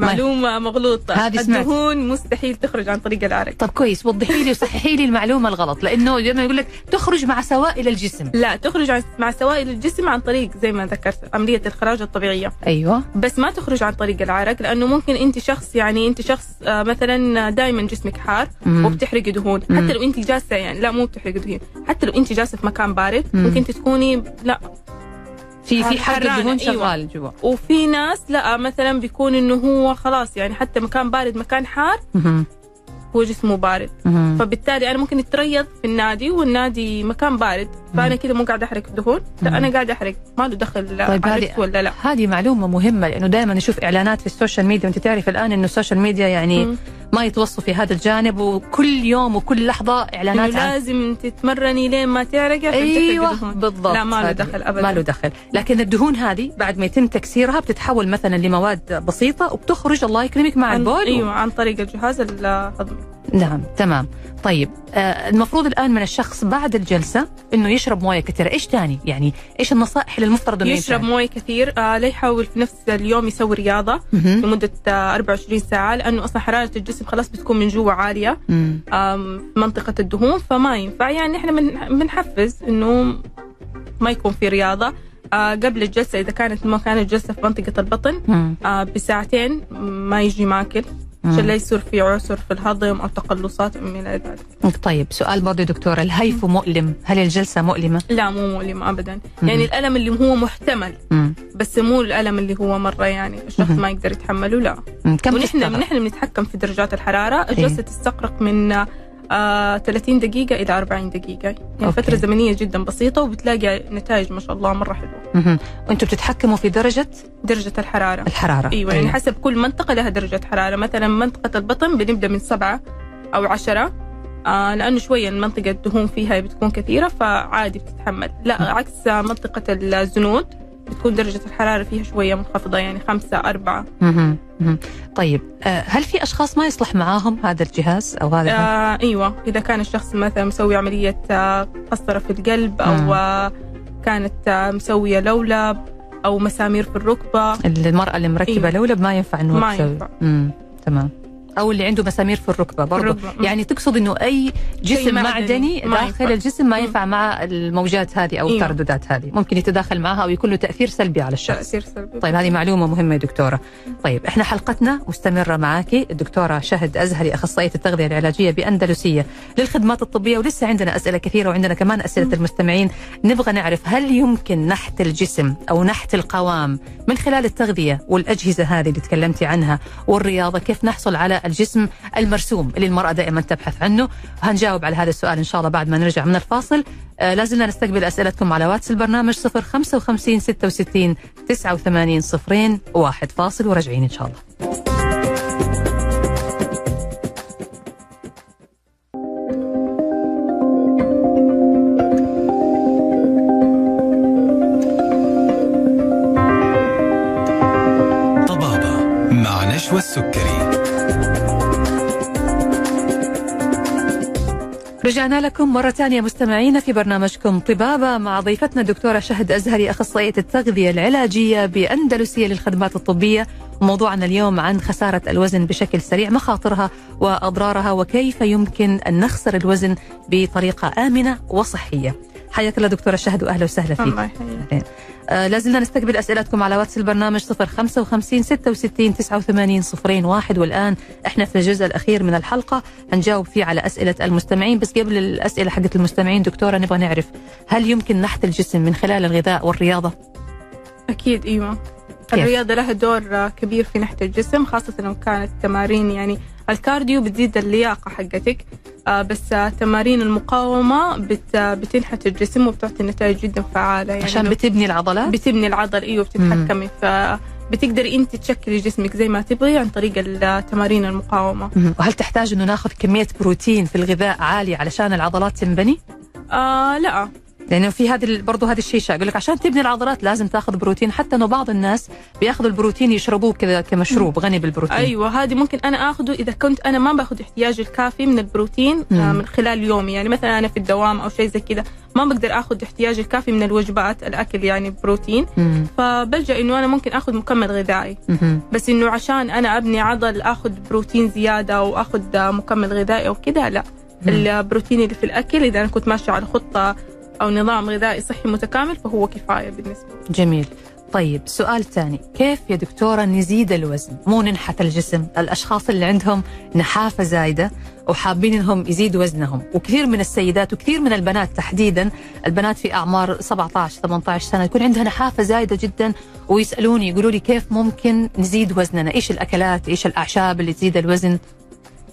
معلومة مغلوطة هذه سمعت. الدهون مستحيل تخرج عن طريق العرق طب كويس وضحي لي وصححي لي المعلومة الغلط لأنه لما يقول لك تخرج مع سوائل الجسم لا تخرج مع سوائل الجسم عن طريق زي ما ذكرت عملية الاخراج الطبيعية أيوه بس ما تخرج عن طريق العرق لأنه ممكن أنت شخص يعني أنت شخص آه، مثلا دائما جسمك حار مم. وبتحرقي دهون. حتى لو أنت جالسة يعني لا مو بتحرقي دهون حتى لو أنت جالسة في مكان بارد مم. ممكن تكوني لا في في حرق الدهون أيوة. شغال جوا وفي ناس لا مثلا بيكون إنه هو خلاص يعني حتى مكان بارد مكان حار هو جسمه بارد مهم. فبالتالي أنا ممكن اتريض في النادي والنادي مكان بارد فأنا كده مو قاعدة أحرق دهون لا مم. أنا قاعدة أحرق ما له دخل طيب هذه- عرفت ولا لا هذه معلومة مهمة لأنه دائما نشوف إعلانات في ال social media وأنت تعرف الآن إنه ال social media يعني مم. ما يتوصوا في هذا الجانب وكل يوم وكل لحظة إعلانات عن لازم تتمرني لين ما تعرقي أيوه. بالضبط لا ما له. دخل ابدا ما له دخل لكن الدهون هذه بعد ما يتم تكسيرها بتتحول مثلا لمواد بسيطة وبتخرج الله يكرمك مع عن البول أيوه عن طريق الجهاز الهضمي نعم تمام طيب آه المفروض الآن من الشخص بعد الجلسة إنه يشرب موية كثيرة إيش ثاني يعني إيش النصائح اللي المفترض إنه يشرب؟ موية كثير آه لا يحاول في نفس اليوم يسوي رياضة مهم. لمدة آه 24 ساعة لأنه أصلا حرارة الجسم خلاص بتكون من جوا عالية مم. في منطقة الدهون فما ينفع يعني إحنا بن- بنحفز إنه ما يكون في رياضة آه قبل الجلسة إذا كانت ما كانت جلسه في منطقة البطن مم. آه بساعتين ما يجي ماكل عشان لا يصير في عسر في الهضم أو تقلصات من ذلك طيب سؤال برضه دكتورة الهيفو مؤلم هل الجلسة مؤلمة؟ لا مو مؤلم ابدا مم. يعني الألم اللي هو محتمل مم. بس مو الألم اللي هو مرة يعني الشخص. ما يقدر يتحمله لا. كم ونحن؟ نحن بنتحكم في درجات الحرارة الجلسة تستغرق من آه 30 دقيقة إلى 40 دقيقة. يعني أوكي. فترة زمنية جدا بسيطة وبتلاقي نتائج ما شاء الله مرة حلوة. مهم. وأنتم بتتحكموا في درجة؟ درجة الحرارة. الحرارة. أيوة يعني حسب كل منطقة لها درجة حرارة. مثلا منطقة البطن بنبدأ من سبعة أو عشرة. آه لأنه شوية المنطقة الدهون فيها بتكون كثيرة فعادي بتتحمل. لا عكس منطقة الزنود بتكون درجة الحرارة فيها شوية منخفضة يعني خمسة أربعة. مهم. مهم. طيب آه، هل في أشخاص ما يصلح معاهم هذا الجهاز أو هذا آه أيوه إذا كان الشخص مثلا مسوي عملية آه، قسطره في القلب أو مم. آه كانت آه مسوية لولب أو مسامير في الركبة المرأة اللي مركبة أيوة. لولب ما ينفع إنه ما تسوي. ينفع. تمام أو اللي عنده مسامير في الركبة برضه. يعني تقصد إنه أي جسم معدني داخل. الجسم ما. ينفع مع الموجات هذه أو أيوة. الترددات هذه. ممكن يتداخل معها أو يكون له تأثير سلبي على الشخص. تأثير سلبي. طيب هذه معلومة مهمة يا دكتورة. طيب إحنا حلقتنا مستمرة معاكي. الدكتورة شهد أزهري أخصائية التغذية العلاجية بأندلسية للخدمات الطبية. ولسه عندنا أسئلة كثيرة وعندنا كمان أسئلة المستمعين. نبغى نعرف هل يمكن نحت الجسم أو نحت القوام من خلال التغذية والأجهزة هذه اللي تكلمتي عنها والرياضة؟ كيف نحصل على الجسم المرسوم اللي المرأة دائما تبحث عنه. هنجاوب على هذا السؤال إن شاء الله بعد ما نرجع من الفاصل. آه لازلنا نستقبل أسئلتكم على واتس البرنامج 055 66 89 صفرين واحد فاصل. وراجعين إن شاء الله. طبابة رجعنا لكم مرة ثانية مستمعينا في برنامجكم طبابة مع ضيفتنا الدكتورة شهد أزهري أخصائية التغذية العلاجية بأندلسية للخدمات الطبية. وموضوعنا اليوم عن خسارة الوزن بشكل سريع مخاطرها وأضرارها وكيف يمكن أن نخسر الوزن بطريقة آمنة وصحية. حياك الله دكتورة شهد وأهلا وسهلا فيك. الله لازلنا نستقبل أسئلتكم على واتس البرنامج 055 66 89 صفرين واحد. والآن إحنا في الجزء الأخير من الحلقة هنجاوب فيه على أسئلة المستمعين. بس قبل الأسئلة حقت المستمعين دكتورة نبغى نعرف هل يمكن نحت الجسم من خلال الغذاء والرياضة؟ أكيد أيوة. الرياضة لها دور آه، كبير في نحت الجسم خاصة لو كانت تمارين يعني الكارديو بتزيد اللياقة حقتك آه، بس تمارين المقاومة بت بتنحت الجسم وبتعطي نتائج جدا فعالة يعني عشان بتبني العضلات؟ بتبني العضل إيوه بتتحكمي ف بتقدري أنت تشكلي جسمك زي ما تبغي عن طريق التمارين المقاومة. وهل تحتاج إنه ناخذ كمية بروتين في الغذاء عاليه علشان العضلات تنبني؟ آه لا لأنه في هذه برضه هذه الشيء يقول لك عشان تبني العضلات لازم تاخذ بروتين حتى إنه بعض الناس بيأخذوا البروتين يشربوه كذا كمشروب غني بالبروتين أيوه هذه ممكن أنا آخذه إذا كنت أنا ما باخذ احتياجي الكافي من البروتين آه مم. من خلال يومي يعني مثلا أنا في الدوام أو شيء زي كذا ما بقدر آخذ احتياجي الكافي من الوجبات الأكل يعني بروتين مم. فبلجأ إنه أنا ممكن آخذ مكمل غذائي مهم. بس إنه عشان أنا أبني عضل آخذ بروتين زيادة أو آخذ مكمل غذائي أو كذا لا مم. البروتين اللي في الأكل إذا أنا كنت ماشية على خطة أو نظام غذائي صحي متكامل فهو كفاية بالنسبة جميل. طيب سؤال ثاني. كيف يا دكتورة نزيد الوزن؟ مو ننحت الجسم الأشخاص اللي عندهم نحافة زايدة وحابين إنهم يزيدوا وزنهم. وكثير من السيدات وكثير من البنات تحديدا البنات في أعمار 17 18 سنة يكون عندها نحافة زايدة جدا ويسألوني يقولوا لي كيف ممكن نزيد وزننا؟ إيش الأكلات إيش الأعشاب اللي تزيد الوزن؟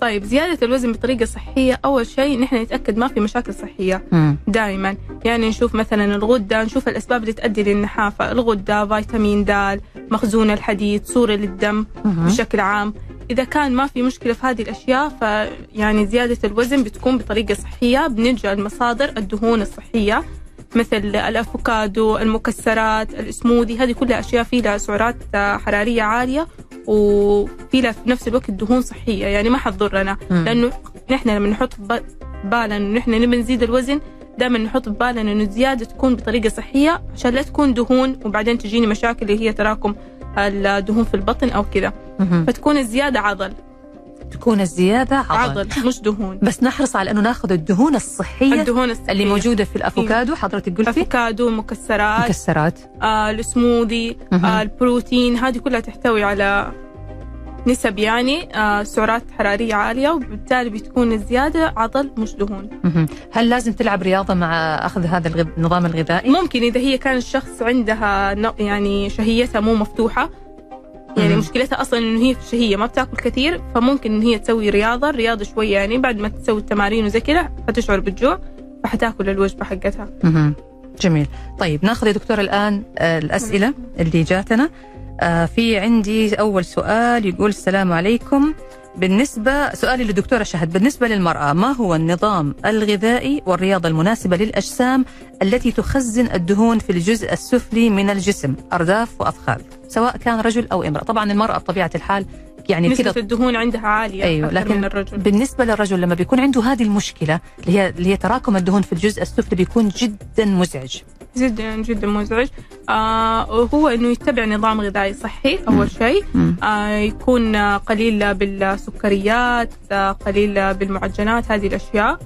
طيب زيادة الوزن بطريقة صحية أول شيء نحن نتأكد ما في مشاكل صحية مم. دائما يعني نشوف مثلا الغدة نشوف الأسباب اللي تؤدي للنحافة. الغدة فيتامين د مخزون الحديد صوره للدم مهم. بشكل عام. إذا كان ما في مشكلة في هذه الأشياء فيعني زيادة الوزن بتكون بطريقة صحية. بنلجأ لمصادر الدهون الصحية. مثل الأفوكادو المكسرات السموذي هذه كلها أشياء فيها سعرات آه، حرارية عالية وفيها في نفس الوقت دهون صحية يعني ما حتضرنا مم. لأنه نحن لما نحط بالنا إنه نحن نبي نزيد الوزن دائما نحط في بالنا إنه الزيادة تكون بطريقة صحية عشان لا تكون دهون وبعدين تجيني مشاكل اللي هي تراكم الدهون في البطن أو كذا. فتكون الزيادة عضل تكون الزيادة عضل, عضل مش دهون. بس نحرص على أنه ناخذ الدهون الصحية الدهون الصحية. اللي موجودة في الأفوكادو. حضرتك قلتي؟ أفوكادو مكسرات. مكسرات. آه السموذي. آه البروتين. هذه كلها تحتوي على نسب يعني آه سعرات حرارية عالية وبالتالي بتكون الزيادة عضل مش دهون. هل لازم تلعب رياضة مع أخذ هذا الغذ- النظام الغذائي؟ ممكن إذا هي كان الشخص عندها يعني شهيتها مو مفتوحة يعني مم. مشكلتها أصلا إنه هي شهيه ما بتاكل كثير فممكن إن هي تسوي رياضة الرياضه شوية يعني بعد ما تسوي التمارين وزي كذا حتشعر بالجوع فحتاكل الوجبة حقتها. مهم. جميل. طيب نأخذ يا دكتور الآن آه، الأسئلة اللي جاتنا. آه، في عندي أول سؤال يقول السلام عليكم. بالنسبة سؤالي للدكتورة شهد بالنسبة للمرأة ما هو النظام الغذائي والرياضة المناسبة للأجسام التي تخزن الدهون في الجزء السفلي من الجسم أرداف وأفخاذ سواء كان رجل أو امرأة؟ طبعا المرأة بطبيعة الحال يعني نسبة كذا الدهون عندها عالية أيوة، لكن من الرجل. بالنسبة للرجل لما بيكون عنده هذه المشكلة اللي هي اللي هي تراكم الدهون في الجزء السفلي بيكون جدا مزعج. جدا جدا مزعج. آه وهو إنه يتبع نظام غذائي صحي أول شيء. آه يكون قليل بالسكريات آه قليل بالمعجنات هذه الأشياء.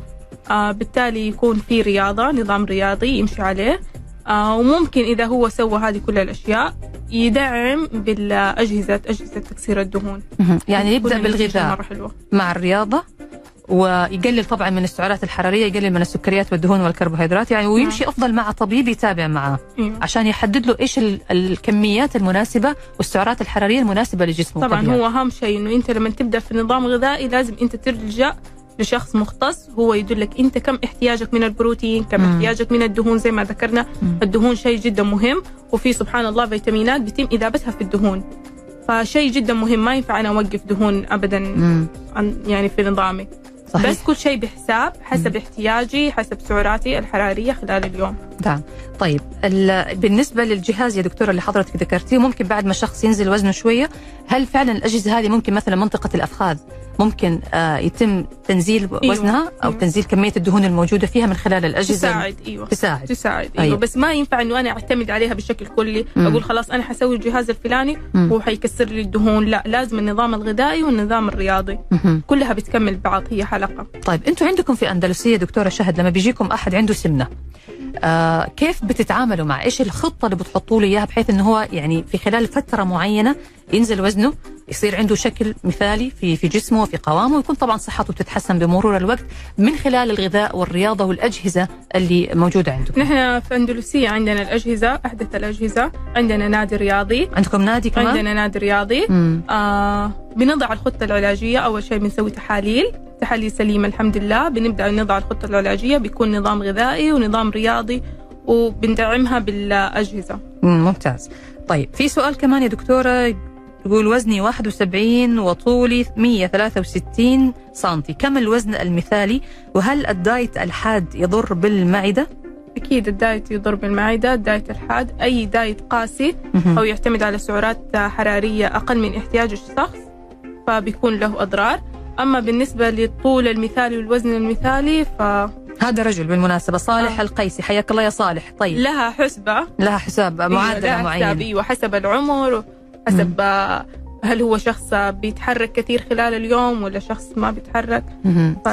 آه بالتالي يكون في رياضة نظام رياضي يمشي عليه. آه وممكن إذا هو سوى هذه كل الأشياء يدعم بالأجهزة أجهزة تكسير الدهون. يعني النتيجة بالغذاء مع الرياضة؟ ويقلل طبعا من السعرات الحرارية يقلل من السكريات والدهون والكربوهيدرات يعني ويمشي أفضل مع طبيب يتابع معاه أيوة. عشان يحدد له إيش ال- الكميات المناسبة والسعرات الحرارية المناسبة لجسمه طبعا. هو أهم شيء إنه أنت لما تبدأ في نظام غذائي لازم أنت تلجأ لشخص مختص هو يدلك أنت كم احتياجك من البروتين كم مم. احتياجك من الدهون زي ما ذكرنا مم. الدهون شيء جدا مهم وفي سبحان الله فيتامينات بيتم إذابتها في الدهون فشيء جدا مهم ما ينفع أنا أوقف دهون ابدا مم. عن يعني في نظامي صحيح. بس كل شيء بحساب حسب احتياجي حسب سعراتي الحرارية خلال اليوم. نعم طيب ال- بالنسبة للجهاز يا دكتورة اللي حضرتك ذكرتيه ممكن بعد ما الشخص ينزل وزنه شوية هل فعلا الأجهزة هذه ممكن مثلا منطقة الأفخاذ ممكن آه يتم تنزيل أيوة. وزنها أو أيوة. تنزيل كمية الدهون الموجودة فيها من خلال الأجهزة تساعد أيوه تساعد تساعد أيوة. أيوه بس ما ينفع إنه أنا أعتمد عليها بشكل كلي مم. أقول خلاص أنا حسوي الجهاز الفلاني مم. هو حيكسر لي الدهون لا لازم النظام الغذائي والنظام الرياضي مهم. كلها بتكمل بعض هي حلقة طيب أنتم عندكم في أندلسية دكتورة شهد لما بيجيكم أحد عنده سمنة آه كيف بتتعاملوا مع؟ إيش الخطة اللي بتحطوا له إياها بحيث إنه هو يعني في خلال فترة معينة ينزل وزنه يصير عنده شكل مثالي في في جسمه وفي قوامه ويكون طبعا صحته بتتحسن بمرور الوقت من خلال الغذاء والرياضة والأجهزة اللي موجودة عندكم. نحن في أندلسية عندنا الأجهزة أحدث الأجهزة عندنا نادي رياضي. عندكم نادي كمان؟ عندنا نادي رياضي. مم. آه بنضع الخطة العلاجية أول شيء بنسوي تحاليل. تحاليل سليمة الحمد لله. بنبدأ نضع الخطة العلاجية بيكون نظام غذائي ونظام رياضي. وبندعمها بالأجهزة. مم، ممتاز. طيب في سؤال كمان يا دكتورة يقول وزني 71 وطولي 163 سنتي. كم الوزن المثالي؟ وهل ال diet الحاد يضر بالمعدة؟ أكيد ال diet يضر بالمعدة الدايت الحاد. أي diet قاسي. أو يعتمد على سعرات حرارية أقل من احتياج الشخص فبيكون له أضرار. أما بالنسبة للطول المثالي والوزن المثالي فلها هذا رجل بالمناسبة صالح آه. القيسي حياك الله يا صالح. طيب. حسبة. لها حساب معادلة لها حساب معينة أيوه حسب العمر وحسب آه، هل هو شخص بيتحرك كثير خلال اليوم ولا شخص ما بيتحرك.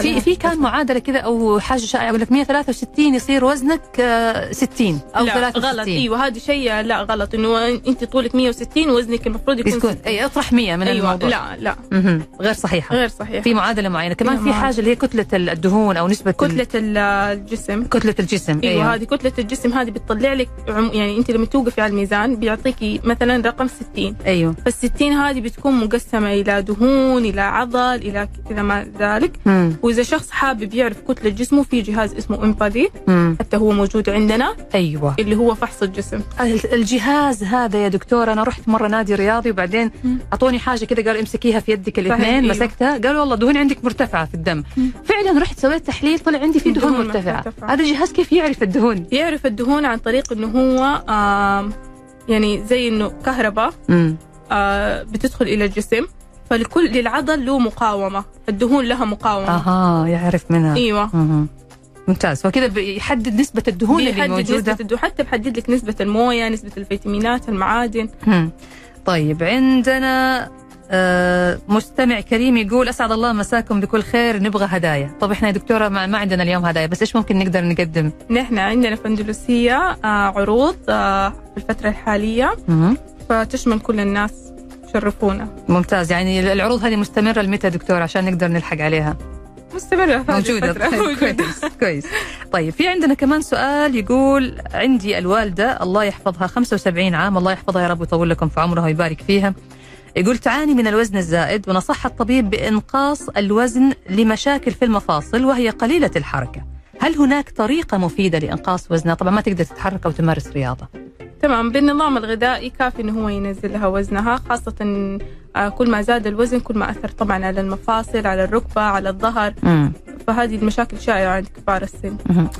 في في كان حساب. معادلة كذا أو حاجة شائعة يقول لك 163 يصير وزنك آه، 60 أو لا 63 غلط إيوه هذا شيء لا غلط. إنه أنت طولك 160 وزنك المفروض يكون يكون 60. أي أطرح 100 من أيوه. الموضوع. لا لا. مهم. غير صحيحة. غير صحيح في معادلة معينة. كمان في معادلة. حاجة اللي هي كتلة الدهون أو نسبة ال- كتلة الجسم. كتلة الجسم إيوه, أيوة. هذه كتلة الجسم هذه بتطلع لك عم... يعني أنت لما توقفي على الميزان بيعطيكي مثلا رقم 60 أيوه. فال60 هذه بتكون مقسمة إلى دهون إلى عضل إلى كذا ما ذلك مم. وإذا شخص حابب يعرف كتلة جسمه في جهاز اسمه إمبادي مم. حتى هو موجود عندنا أيوه اللي هو فحص الجسم ال- الجهاز هذا يا دكتور أنا رحت مرة نادي رياضي وبعدين مم. أعطوني حاجة كده قالوا امسكيها في يدك الاثنين أيوة. مسكتها قالوا والله دهون عندك مرتفعة في الدم مم. فعلا رحت سويت تحليل طلع عندي في دهون دهون مرتفعة مرتفعة. هذا الجهاز كيف يعرف الدهون يعرف الدهون عن طريق إنه هو آم يعني زي إنه كهرباء. آه بتدخل إلى الجسم فالكل للعضل له مقاومة الدهون لها مقاومة. أها يعرف منها. إيوه. ممتاز. فكده بيحدد نسبة الدهون اللي موجودة. نسبة الدهون حتى بحدد لك نسبة الموية نسبة الفيتامينات المعادن. مم. طيب عندنا آه، مستمع كريم يقول أسعد الله مساكم بكل خير نبغى هدايا. طب إحنا يا دكتورة ما, ما عندنا اليوم هدايا بس إيش ممكن نقدر نقدم؟ نحن عندنا في أندلسية آه عروض آه في الفترة الحالية. مم. فتشمل كل الناس شرفونا ممتاز. يعني العروض هذه مستمرة لمتى دكتور عشان نقدر نلحق عليها. مستمرة. طيب موجودة. [LAUGHS] كويس كويس. طيب في عندنا كمان سؤال يقول عندي الوالدة الله يحفظها 75 عام الله يحفظها يا رب ويطول لكم في عمرها ويبارك فيها. يقول تعاني من الوزن الزائد ونصح الطبيب بإنقاص الوزن لمشاكل في المفاصل وهي قليلة الحركة. هل هناك طريقة مفيدة لإنقاص وزنها؟ طبعا ما تقدر تتحرك أو تمارس رياضة تمام بالنظام الغذائي كافي انه هو ينزل لها وزنها خاصة كل ما زاد الوزن كل ما أثر طبعا على المفاصل على الركبة على الظهر. مم. فهذه المشاكل شائعة عند كبار السن.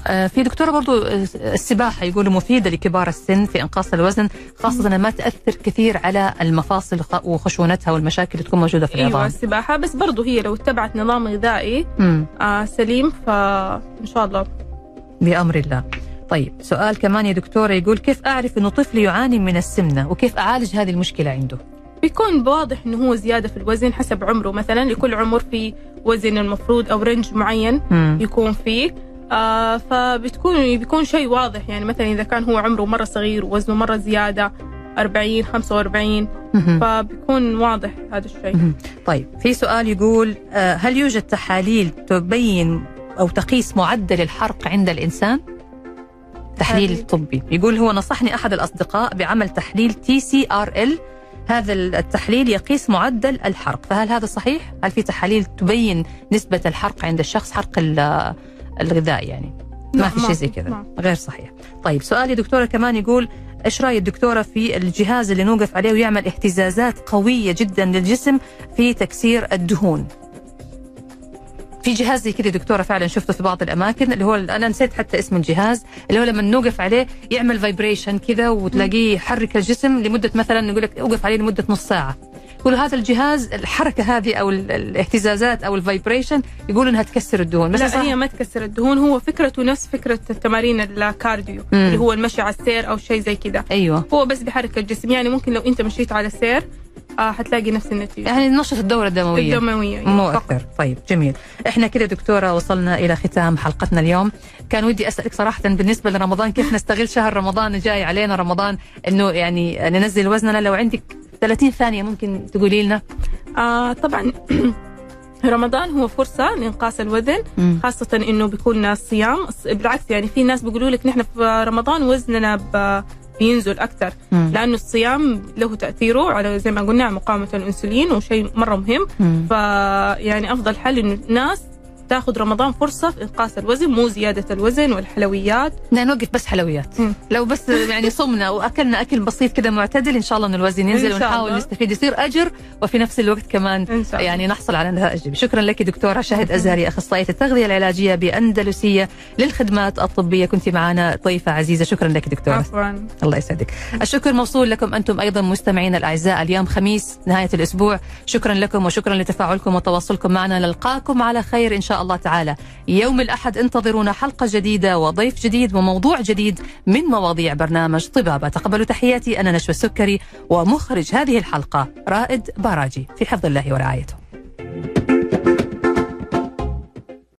آه، في دكتورة برضو آه، السباحة يقولوا مفيدة لكبار السن في إنقاص الوزن خاصة أنها ما تأثر كثير على المفاصل وخشونتها والمشاكل اللي تكون موجودة في أيوه العظام. السباحة. بس برضو هي لو اتبعت نظام غذائي مم. آه سليم فإن شاء الله. بأمر الله. طيب سؤال كمان يا دكتورة يقول كيف أعرف أنه طفلي يعاني من السمنة؟ وكيف أعالج هذه المشكلة عنده؟ بيكون بواضح إنه هو زيادة في الوزن حسب عمره مثلا لكل عمر في وزن المفروض أو رينج معين. يكون فيه آه فبتكون بيكون شيء واضح يعني مثلا إذا كان هو عمره مرة صغير ووزنه مرة زيادة 40 45 مهم. فبيكون واضح هذا الشيء. طيب في سؤال يقول آه، هل يوجد تحاليل تبين أو تقيس معدل الحرق عند الإنسان؟ تحليل. طبي يقول هو نصحني أحد الأصدقاء بعمل تحليل TCRL هذا التحليل يقيس معدل الحرق فهل هذا صحيح؟ هل في تحاليل تبين نسبة الحرق عند الشخص حرق ال- الغذاء يعني؟ ما في شيء زي كذا. غير صحيح طيب سؤالي دكتورة كمان يقول إيش رأي الدكتورة في الجهاز اللي نوقف عليه ويعمل اهتزازات قوية جدا للجسم في تكسير الدهون في جهاز زي كذا دكتورة فعلا شفته في بعض الأماكن اللي هو أنا نسيت حتى اسم الجهاز اللي هو لما نوقف عليه يعمل vibration كذا وتلاقيه يحرك الجسم لمدة مثلا يقول لك أوقف عليه لمدة نص ساعة. يقولوا هذا الجهاز الحركة هذه أو ال- الاهتزازات أو ال vibration يقولوا إنها تكسر الدهون بس صح- لا هي ما تكسر الدهون هو فكرته نفس فكرة التمارين ال cardio مم. اللي هو المشي على السير أو شيء زي كذا. أيوه. هو بس بيحرك الجسم يعني ممكن لو أنت مشيت على السير آه حتلاقي نفس النتيجة. يعني نشط الدورة الدموية. الدموية مو يعني. أكثر طيب جميل. إحنا كده دكتورة وصلنا إلى ختام حلقتنا اليوم. كان ودي أسألك صراحة بالنسبة لرمضان كيف نستغل شهر رمضان؟ الجاي علينا رمضان إنه يعني ننزل وزننا. لو عندك 30 ثانية ممكن تقولي لنا؟ آه طبعا. [CLEARS THROAT] رمضان هو فرصة لإنقاص الوزن خاصة إنه بيكون الصيام بالعكس يعني في ناس بيقولوا لك نحن في رمضان وزننا ب- بينزل أكثر مم. لأنه الصيام له تأثيره على زي ما قلنا على مقاومة الأنسولين وشيء مرة مهم. فيعني أفضل حل إنه الناس تاخذ رمضان فرصة في إنقاص الوزن مو زيادة الوزن والحلويات. لا نوقف بس حلويات. مم. لو بس يعني صمنا وأكلنا أكل بسيط كده معتدل إن شاء الله إن الوزن ينزل إن شاء ونحاول. نستفيد. يصير أجر وفي نفس الوقت كمان شاء. يعني نحصل على نتائج. شكرا لك دكتورة شاهد أزهري أخصائية التغذية العلاجية بأندلسية للخدمات الطبية. كنت معنا ضيفه عزيزة. شكرا لك دكتورة. عفوا. الله يسعدك. الشكر موصول لكم أنتم أيضا مستمعين الأعزاء. اليوم خميس نهاية الأسبوع. شكرا لكم وشكرا لتفاعلكم وتواصلكم معنا. نلقاكم على خير إن الله تعالى. يوم الأحد انتظرونا حلقة جديدة وضيف جديد وموضوع جديد من مواضيع برنامج طبابة. تقبلوا تحياتي أنا نشوى السكري ومخرج هذه الحلقة رائد باراجي في حفظ الله ورعايته.